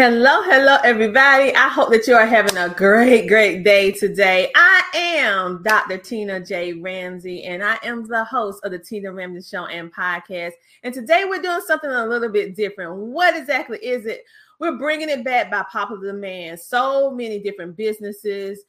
Hello, hello, everybody. I hope that you are having a great, great day today. I am Dr. Tina J. Ramsey, and I am the host of the Tina Ramsey Show and podcast. And today we're doing something a little bit different. What exactly is it? We're bringing it back by popular demand. So many different businesses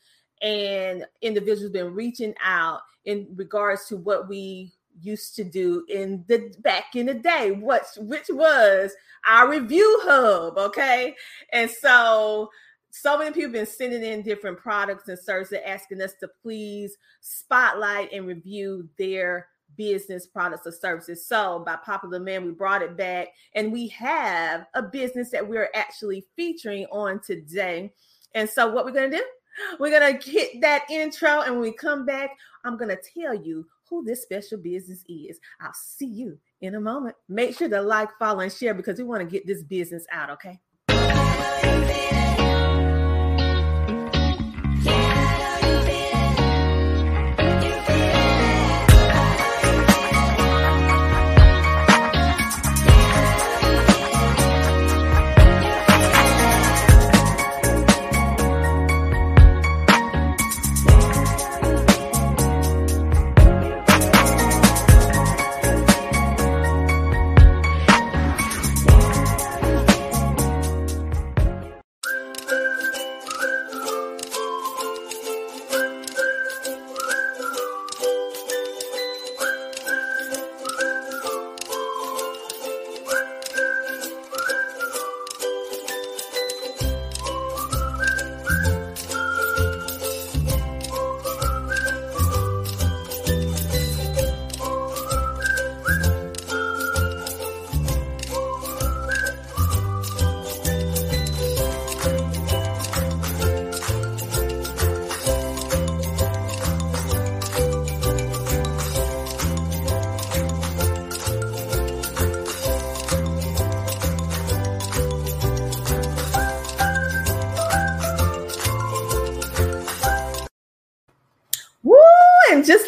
and individuals been reaching out in regards to what we used to do in the back in the day, what which was our review hub, okay? And so so many people have been sending in different products and services asking us to please spotlight and review their business products or services. So by popular demand, we brought it back and we have a business that we're actually featuring on today. And so what we're gonna do? We're gonna hit that intro, and when we come back, I'm gonna tell you who this special business is. I'll see you in a moment. Make sure to like, follow, and share because we want to get this business out, okay?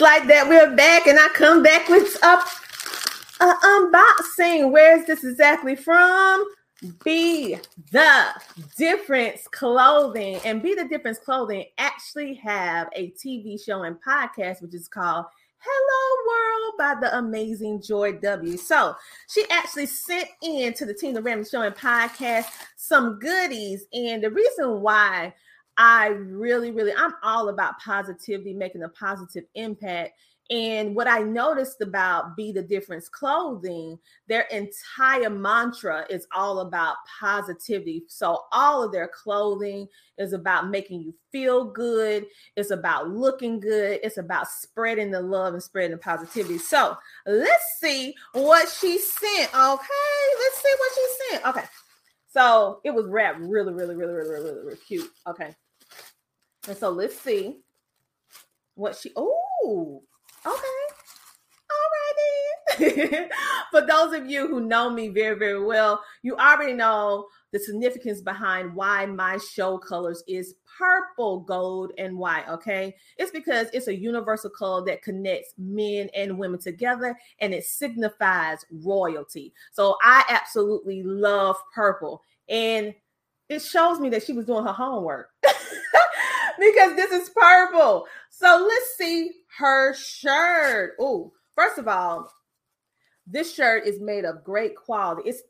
Like that, we're back, and I come back with a, a unboxing. Where's this exactly from? Be the Difference Clothing. And Be the Difference Clothing actually have a TV show and podcast, which is called Hello World by the amazing Joy W. So she actually sent in to the Tina Ramsey Show and podcast some goodies. And the reason why I really, really, I'm all about positivity, making a positive impact. And what I noticed about Be the Difference clothing, their entire mantra is all about positivity. So, all of their clothing is about making you feel good, it's about looking good, it's about spreading the love and spreading the positivity. So, let's see what she sent. Okay, let's see what she sent. Okay, so it was wrapped really, really, really, really, really, really, really cute. Okay. And so let's see what she oh okay. For those of you who know me very, very well, you already know the significance behind why my show colors is purple, gold, and white. Okay. It's because it's a universal color that connects men and women together and it signifies royalty. So I absolutely love purple. And it shows me that she was doing her homework. because this is purple. So let's see her shirt. Oh, first of all, this shirt is made of great quality. It's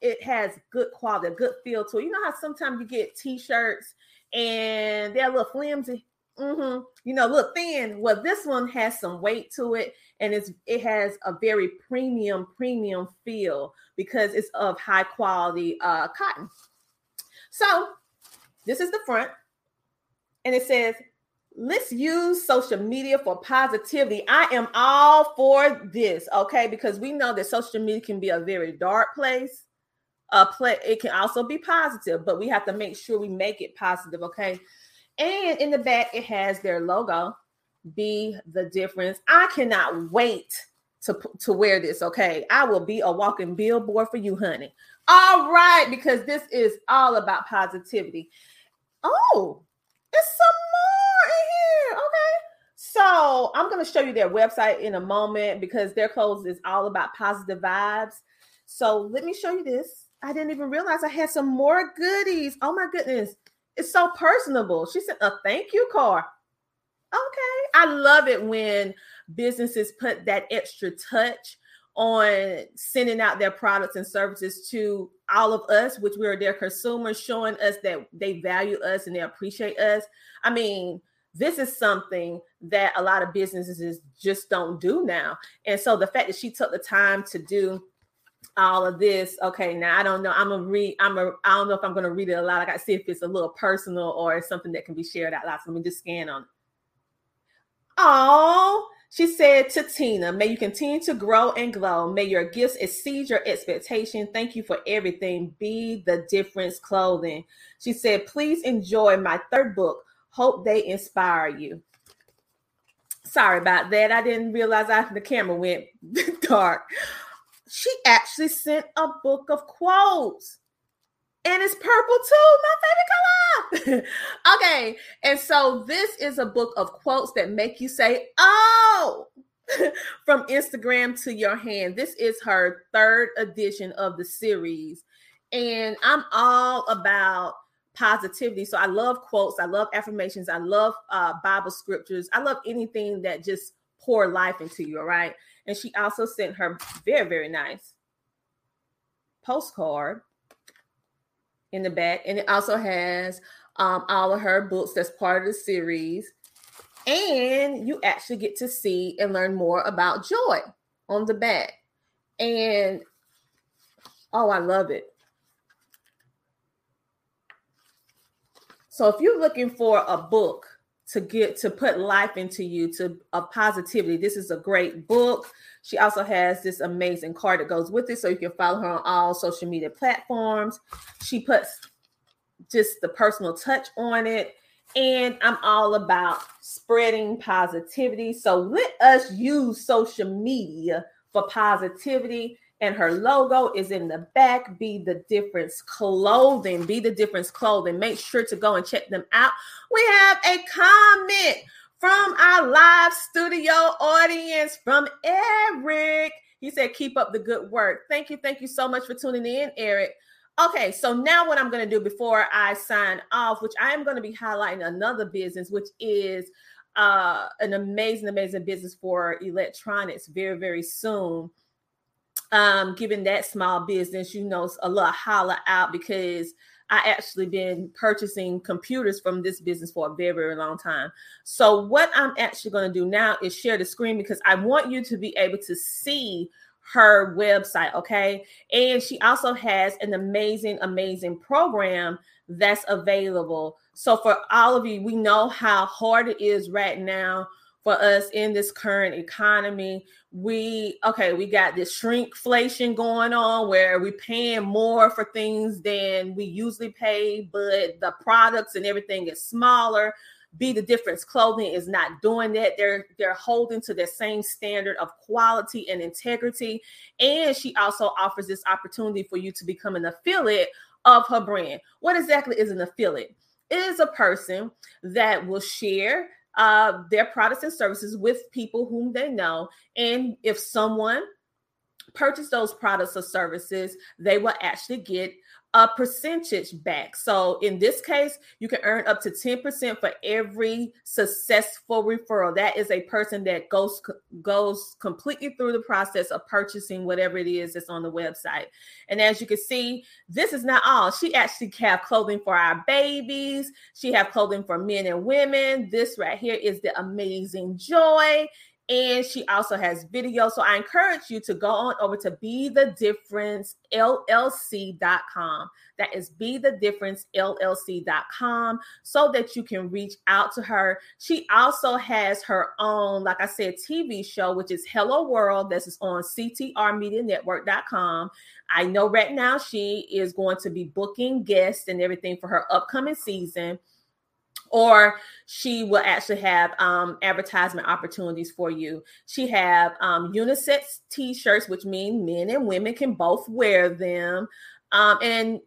it has good quality, a good feel to it. You know how sometimes you get t-shirts and they're a little flimsy. Mm-hmm. You know, look thin. Well, this one has some weight to it, and it's it has a very premium, premium feel because it's of high quality uh, cotton. So this is the front and it says, let's use social media for positivity. I am all for this, okay? Because we know that social media can be a very dark place. A play, it can also be positive, but we have to make sure we make it positive, okay? And in the back, it has their logo. Be the difference. I cannot wait to to wear this. Okay, I will be a walking billboard for you, honey. All right, because this is all about positivity. Oh, there's some more in here. Okay. So I'm going to show you their website in a moment because their clothes is all about positive vibes. So let me show you this. I didn't even realize I had some more goodies. Oh my goodness. It's so personable. She sent a thank you card. Okay. I love it when businesses put that extra touch on sending out their products and services to all of us, which we are their consumers, showing us that they value us and they appreciate us. I mean, this is something that a lot of businesses just don't do now. And so the fact that she took the time to do all of this, okay, now I don't know. I'm gonna read, I'm a I don't know if I'm gonna read it aloud. I gotta see if it's a little personal or something that can be shared out loud. So let me just scan on. Oh, she said to Tina, May you continue to grow and glow. May your gifts exceed your expectation. Thank you for everything. Be the difference clothing. She said, Please enjoy my third book. Hope they inspire you. Sorry about that. I didn't realize after the camera went dark. She actually sent a book of quotes and it's purple too, my favorite color. okay, and so this is a book of quotes that make you say, "Oh." From Instagram to your hand. This is her third edition of the series. And I'm all about positivity. So I love quotes, I love affirmations, I love uh, Bible scriptures, I love anything that just pour life into you. All right. And she also sent her very, very nice postcard in the back, and it also has um, all of her books that's part of the series. And you actually get to see and learn more about joy on the back. And oh, I love it. So if you're looking for a book to get to put life into you to a positivity, this is a great book. She also has this amazing card that goes with it, so you can follow her on all social media platforms. She puts just the personal touch on it. And I'm all about spreading positivity. So let us use social media for positivity. And her logo is in the back. Be the difference clothing. Be the difference clothing. Make sure to go and check them out. We have a comment from our live studio audience from Eric. He said, Keep up the good work. Thank you. Thank you so much for tuning in, Eric. Okay, so now what I'm going to do before I sign off, which I am going to be highlighting another business, which is uh, an amazing, amazing business for electronics very, very soon. Um, given that small business, you know, a little holla out because I actually been purchasing computers from this business for a very, very long time. So what I'm actually going to do now is share the screen because I want you to be able to see her website, okay? And she also has an amazing, amazing program that's available. So for all of you, we know how hard it is right now for us in this current economy. We okay, we got this shrinkflation going on where we're paying more for things than we usually pay, but the products and everything is smaller. Be the difference clothing is not doing that. They're they're holding to the same standard of quality and integrity. And she also offers this opportunity for you to become an affiliate of her brand. What exactly is an affiliate? It is a person that will share uh, their products and services with people whom they know. And if someone purchase those products or services, they will actually get a percentage back. So in this case, you can earn up to 10% for every successful referral. That is a person that goes goes completely through the process of purchasing whatever it is that's on the website. And as you can see, this is not all. She actually have clothing for our babies. She have clothing for men and women. This right here is the amazing joy and she also has video. So I encourage you to go on over to be the difference llc.com. That is be the difference llc.com so that you can reach out to her. She also has her own, like I said, TV show, which is Hello World. This is on ctrmedianetwork.com. I know right now she is going to be booking guests and everything for her upcoming season or she will actually have um, advertisement opportunities for you. She have um, unisex t-shirts, which mean men and women can both wear them. Um, and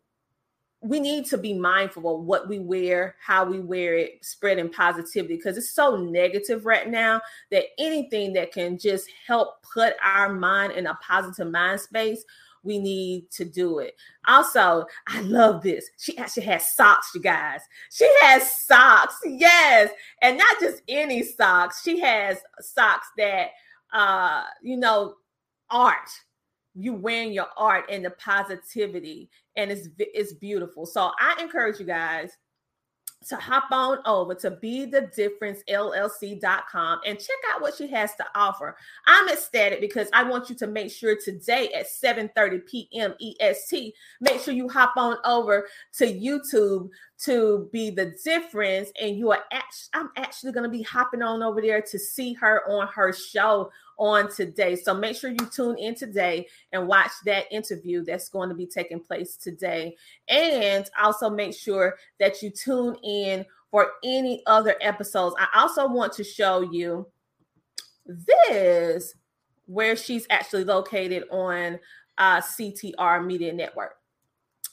we need to be mindful of what we wear, how we wear it, spreading positivity because it's so negative right now that anything that can just help put our mind in a positive mind space, we need to do it. Also, I love this. She actually has socks, you guys. She has socks, yes, and not just any socks. She has socks that, uh, you know, art you wearing your art and the positivity and it's it's beautiful so i encourage you guys to hop on over to be the difference llc.com and check out what she has to offer. I'm ecstatic because i want you to make sure today at 7 30 p.m est make sure you hop on over to youtube to be the difference and you are actually i'm actually going to be hopping on over there to see her on her show on today. So make sure you tune in today and watch that interview that's going to be taking place today. And also make sure that you tune in for any other episodes. I also want to show you this where she's actually located on uh, ctr media network.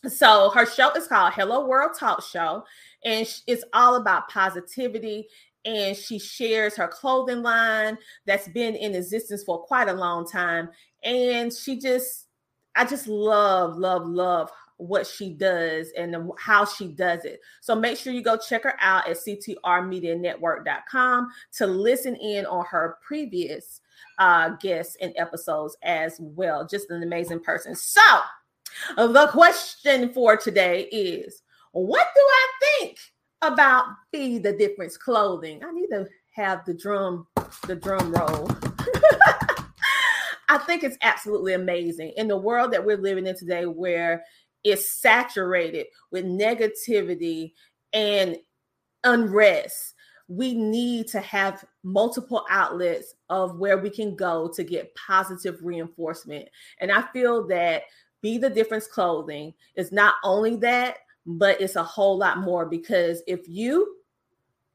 So her show is called Hello World Talk Show, and it's all about positivity. And she shares her clothing line that's been in existence for quite a long time. And she just, I just love, love, love what she does and how she does it. So make sure you go check her out at ctrmedianetwork.com to listen in on her previous uh, guests and episodes as well. Just an amazing person. So, the question for today is what do I think about Be the Difference clothing? I need to have the drum, the drum roll. I think it's absolutely amazing in the world that we're living in today where it's saturated with negativity and unrest. We need to have multiple outlets of where we can go to get positive reinforcement. And I feel that be the difference clothing is not only that, but it's a whole lot more because if you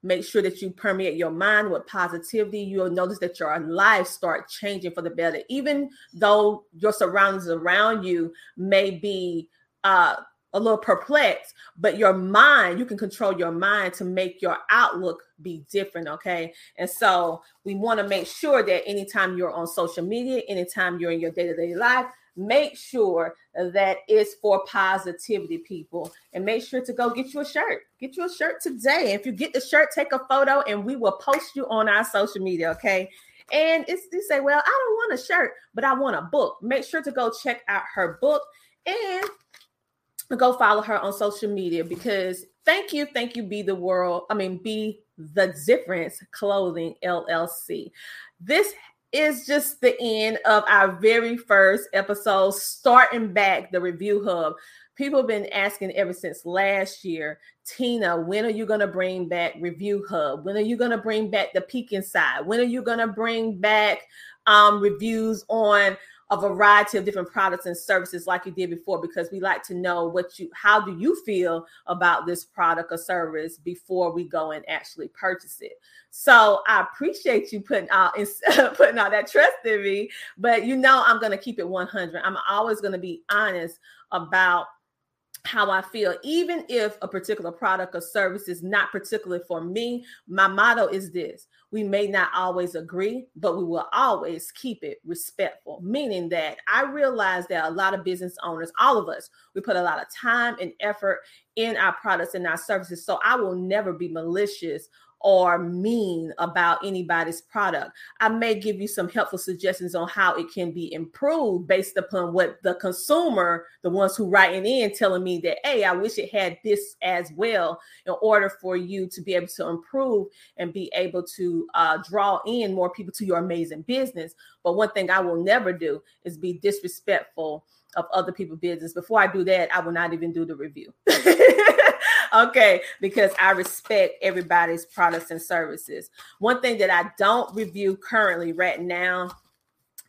make sure that you permeate your mind with positivity, you'll notice that your life start changing for the better. Even though your surroundings around you may be uh, a little perplexed, but your mind, you can control your mind to make your outlook be different. Okay. And so we want to make sure that anytime you're on social media, anytime you're in your day to day life, make sure that it's for positivity, people. And make sure to go get you a shirt. Get you a shirt today. If you get the shirt, take a photo and we will post you on our social media. Okay. And it's you say, Well, I don't want a shirt, but I want a book. Make sure to go check out her book and go follow her on social media because thank you, thank you, be the world. I mean, be the difference clothing LLC. This is just the end of our very first episode, starting back the review hub. People have been asking ever since last year, Tina, when are you going to bring back Review Hub? When are you going to bring back the Peek Inside? When are you going to bring back um, reviews on a variety of different products and services like you did before because we like to know what you how do you feel about this product or service before we go and actually purchase it? So i appreciate you putting out putting out that trust in me but you know i'm going to keep it 100 i'm always going to be honest about how I feel, even if a particular product or service is not particularly for me. My motto is this we may not always agree, but we will always keep it respectful. Meaning that I realize that a lot of business owners, all of us, we put a lot of time and effort in our products and our services. So I will never be malicious or mean about anybody's product. I may give you some helpful suggestions on how it can be improved based upon what the consumer, the ones who writing in, telling me that, hey, I wish it had this as well, in order for you to be able to improve and be able to uh, draw in more people to your amazing business. But one thing I will never do is be disrespectful of other people's business. Before I do that, I will not even do the review. okay, because I respect everybody's products and services. One thing that I don't review currently right now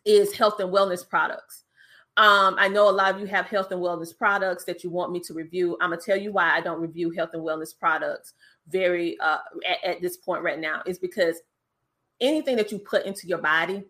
is health and wellness products. Um, I know a lot of you have health and wellness products that you want me to review. I'm gonna tell you why I don't review health and wellness products very uh, at, at this point right now is because anything that you put into your body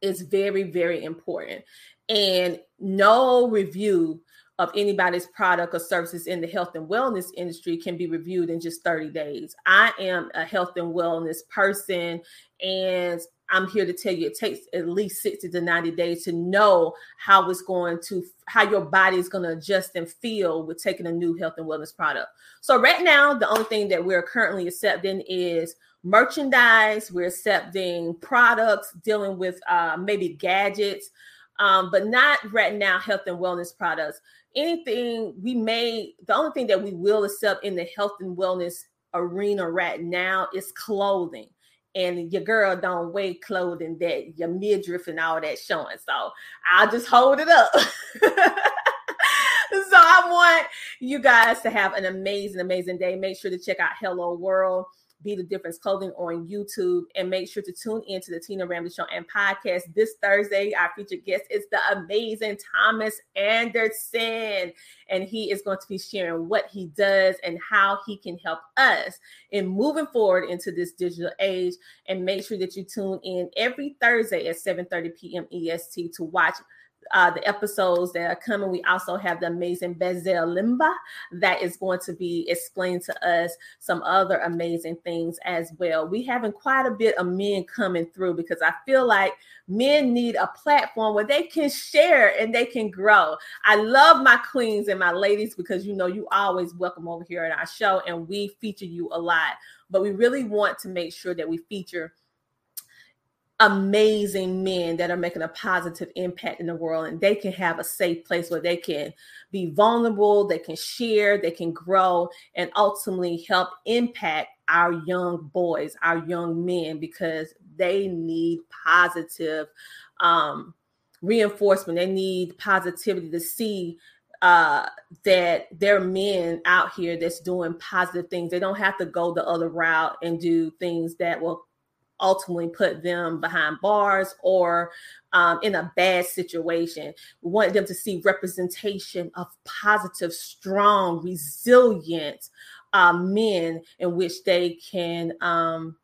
is very very important and no review of anybody's product or services in the health and wellness industry can be reviewed in just 30 days. I am a health and wellness person and I'm here to tell you it takes at least 60 to 90 days to know how it's going to how your body is going to adjust and feel with taking a new health and wellness product. So right now the only thing that we're currently accepting is merchandise, we're accepting products dealing with uh, maybe gadgets, um, but not right now health and wellness products. Anything we may, the only thing that we will accept in the health and wellness arena right now is clothing. And your girl don't wear clothing that your midriff and all that showing. So I'll just hold it up. so I want you guys to have an amazing, amazing day. Make sure to check out Hello World. Be the Difference Clothing on YouTube. And make sure to tune in to the Tina Ramsey Show and podcast this Thursday. Our featured guest is the amazing Thomas Anderson. And he is going to be sharing what he does and how he can help us in moving forward into this digital age. And make sure that you tune in every Thursday at 7 30 p.m. EST to watch uh, the episodes that are coming. We also have the amazing Bezel Limba that is going to be explaining to us some other amazing things as well. We having quite a bit of men coming through because I feel like men need a platform where they can share and they can grow. I love my queens and my ladies because you know you always welcome over here at our show and we feature you a lot. But we really want to make sure that we feature amazing men that are making a positive impact in the world and they can have a safe place where they can be vulnerable, they can share, they can grow and ultimately help impact our young boys, our young men because they need positive um, reinforcement. They need positivity to see uh, that there are men out here that's doing positive things. They don't have to go the other route and do things that will ultimately put them behind bars or um, in a bad situation. We want them to see representation of positive, strong, resilient uh, men in which they can um,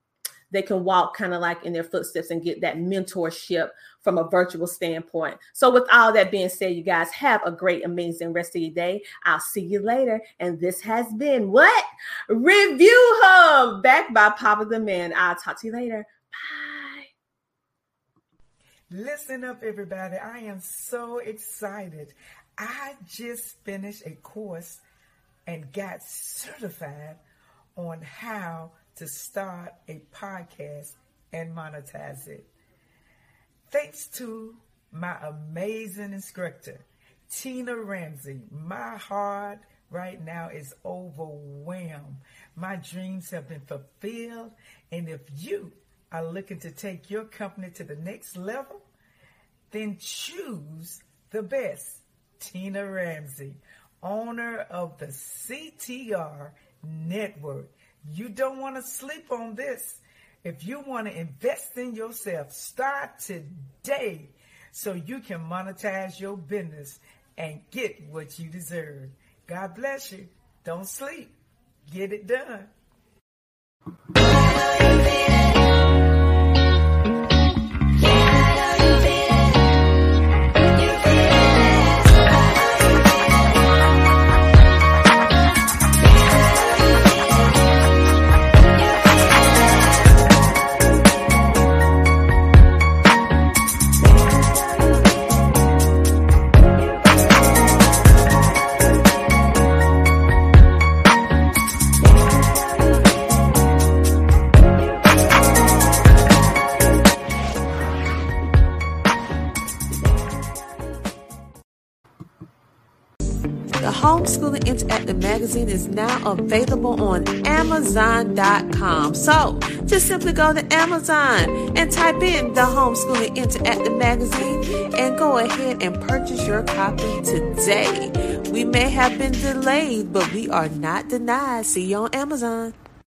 they can walk kind of like in their footsteps and get that mentorship from a virtual standpoint. So, with all that being said, you guys have a great, amazing rest of your day. I'll see you later. And this has been what? Review Hub, backed by Papa the Man. I'll talk to you later. Bye. Listen up, everybody. I am so excited. I just finished a course and got certified on how to start a podcast and monetize it. Thanks to my amazing instructor, Tina Ramsey, my heart right now is overwhelmed. My dreams have been fulfilled. And if you are looking to take your company to the next level, then choose the best. Tina Ramsey, owner of the CTR Network. You don't want to sleep on this. If you want to invest in yourself, start today so you can monetize your business and get what you deserve. God bless you. Don't sleep. Get it done. Magazine is now available on Amazon.com. So just simply go to Amazon and type in the Homeschooling Interactive Magazine and go ahead and purchase your copy today. We may have been delayed, but we are not denied. See you on Amazon.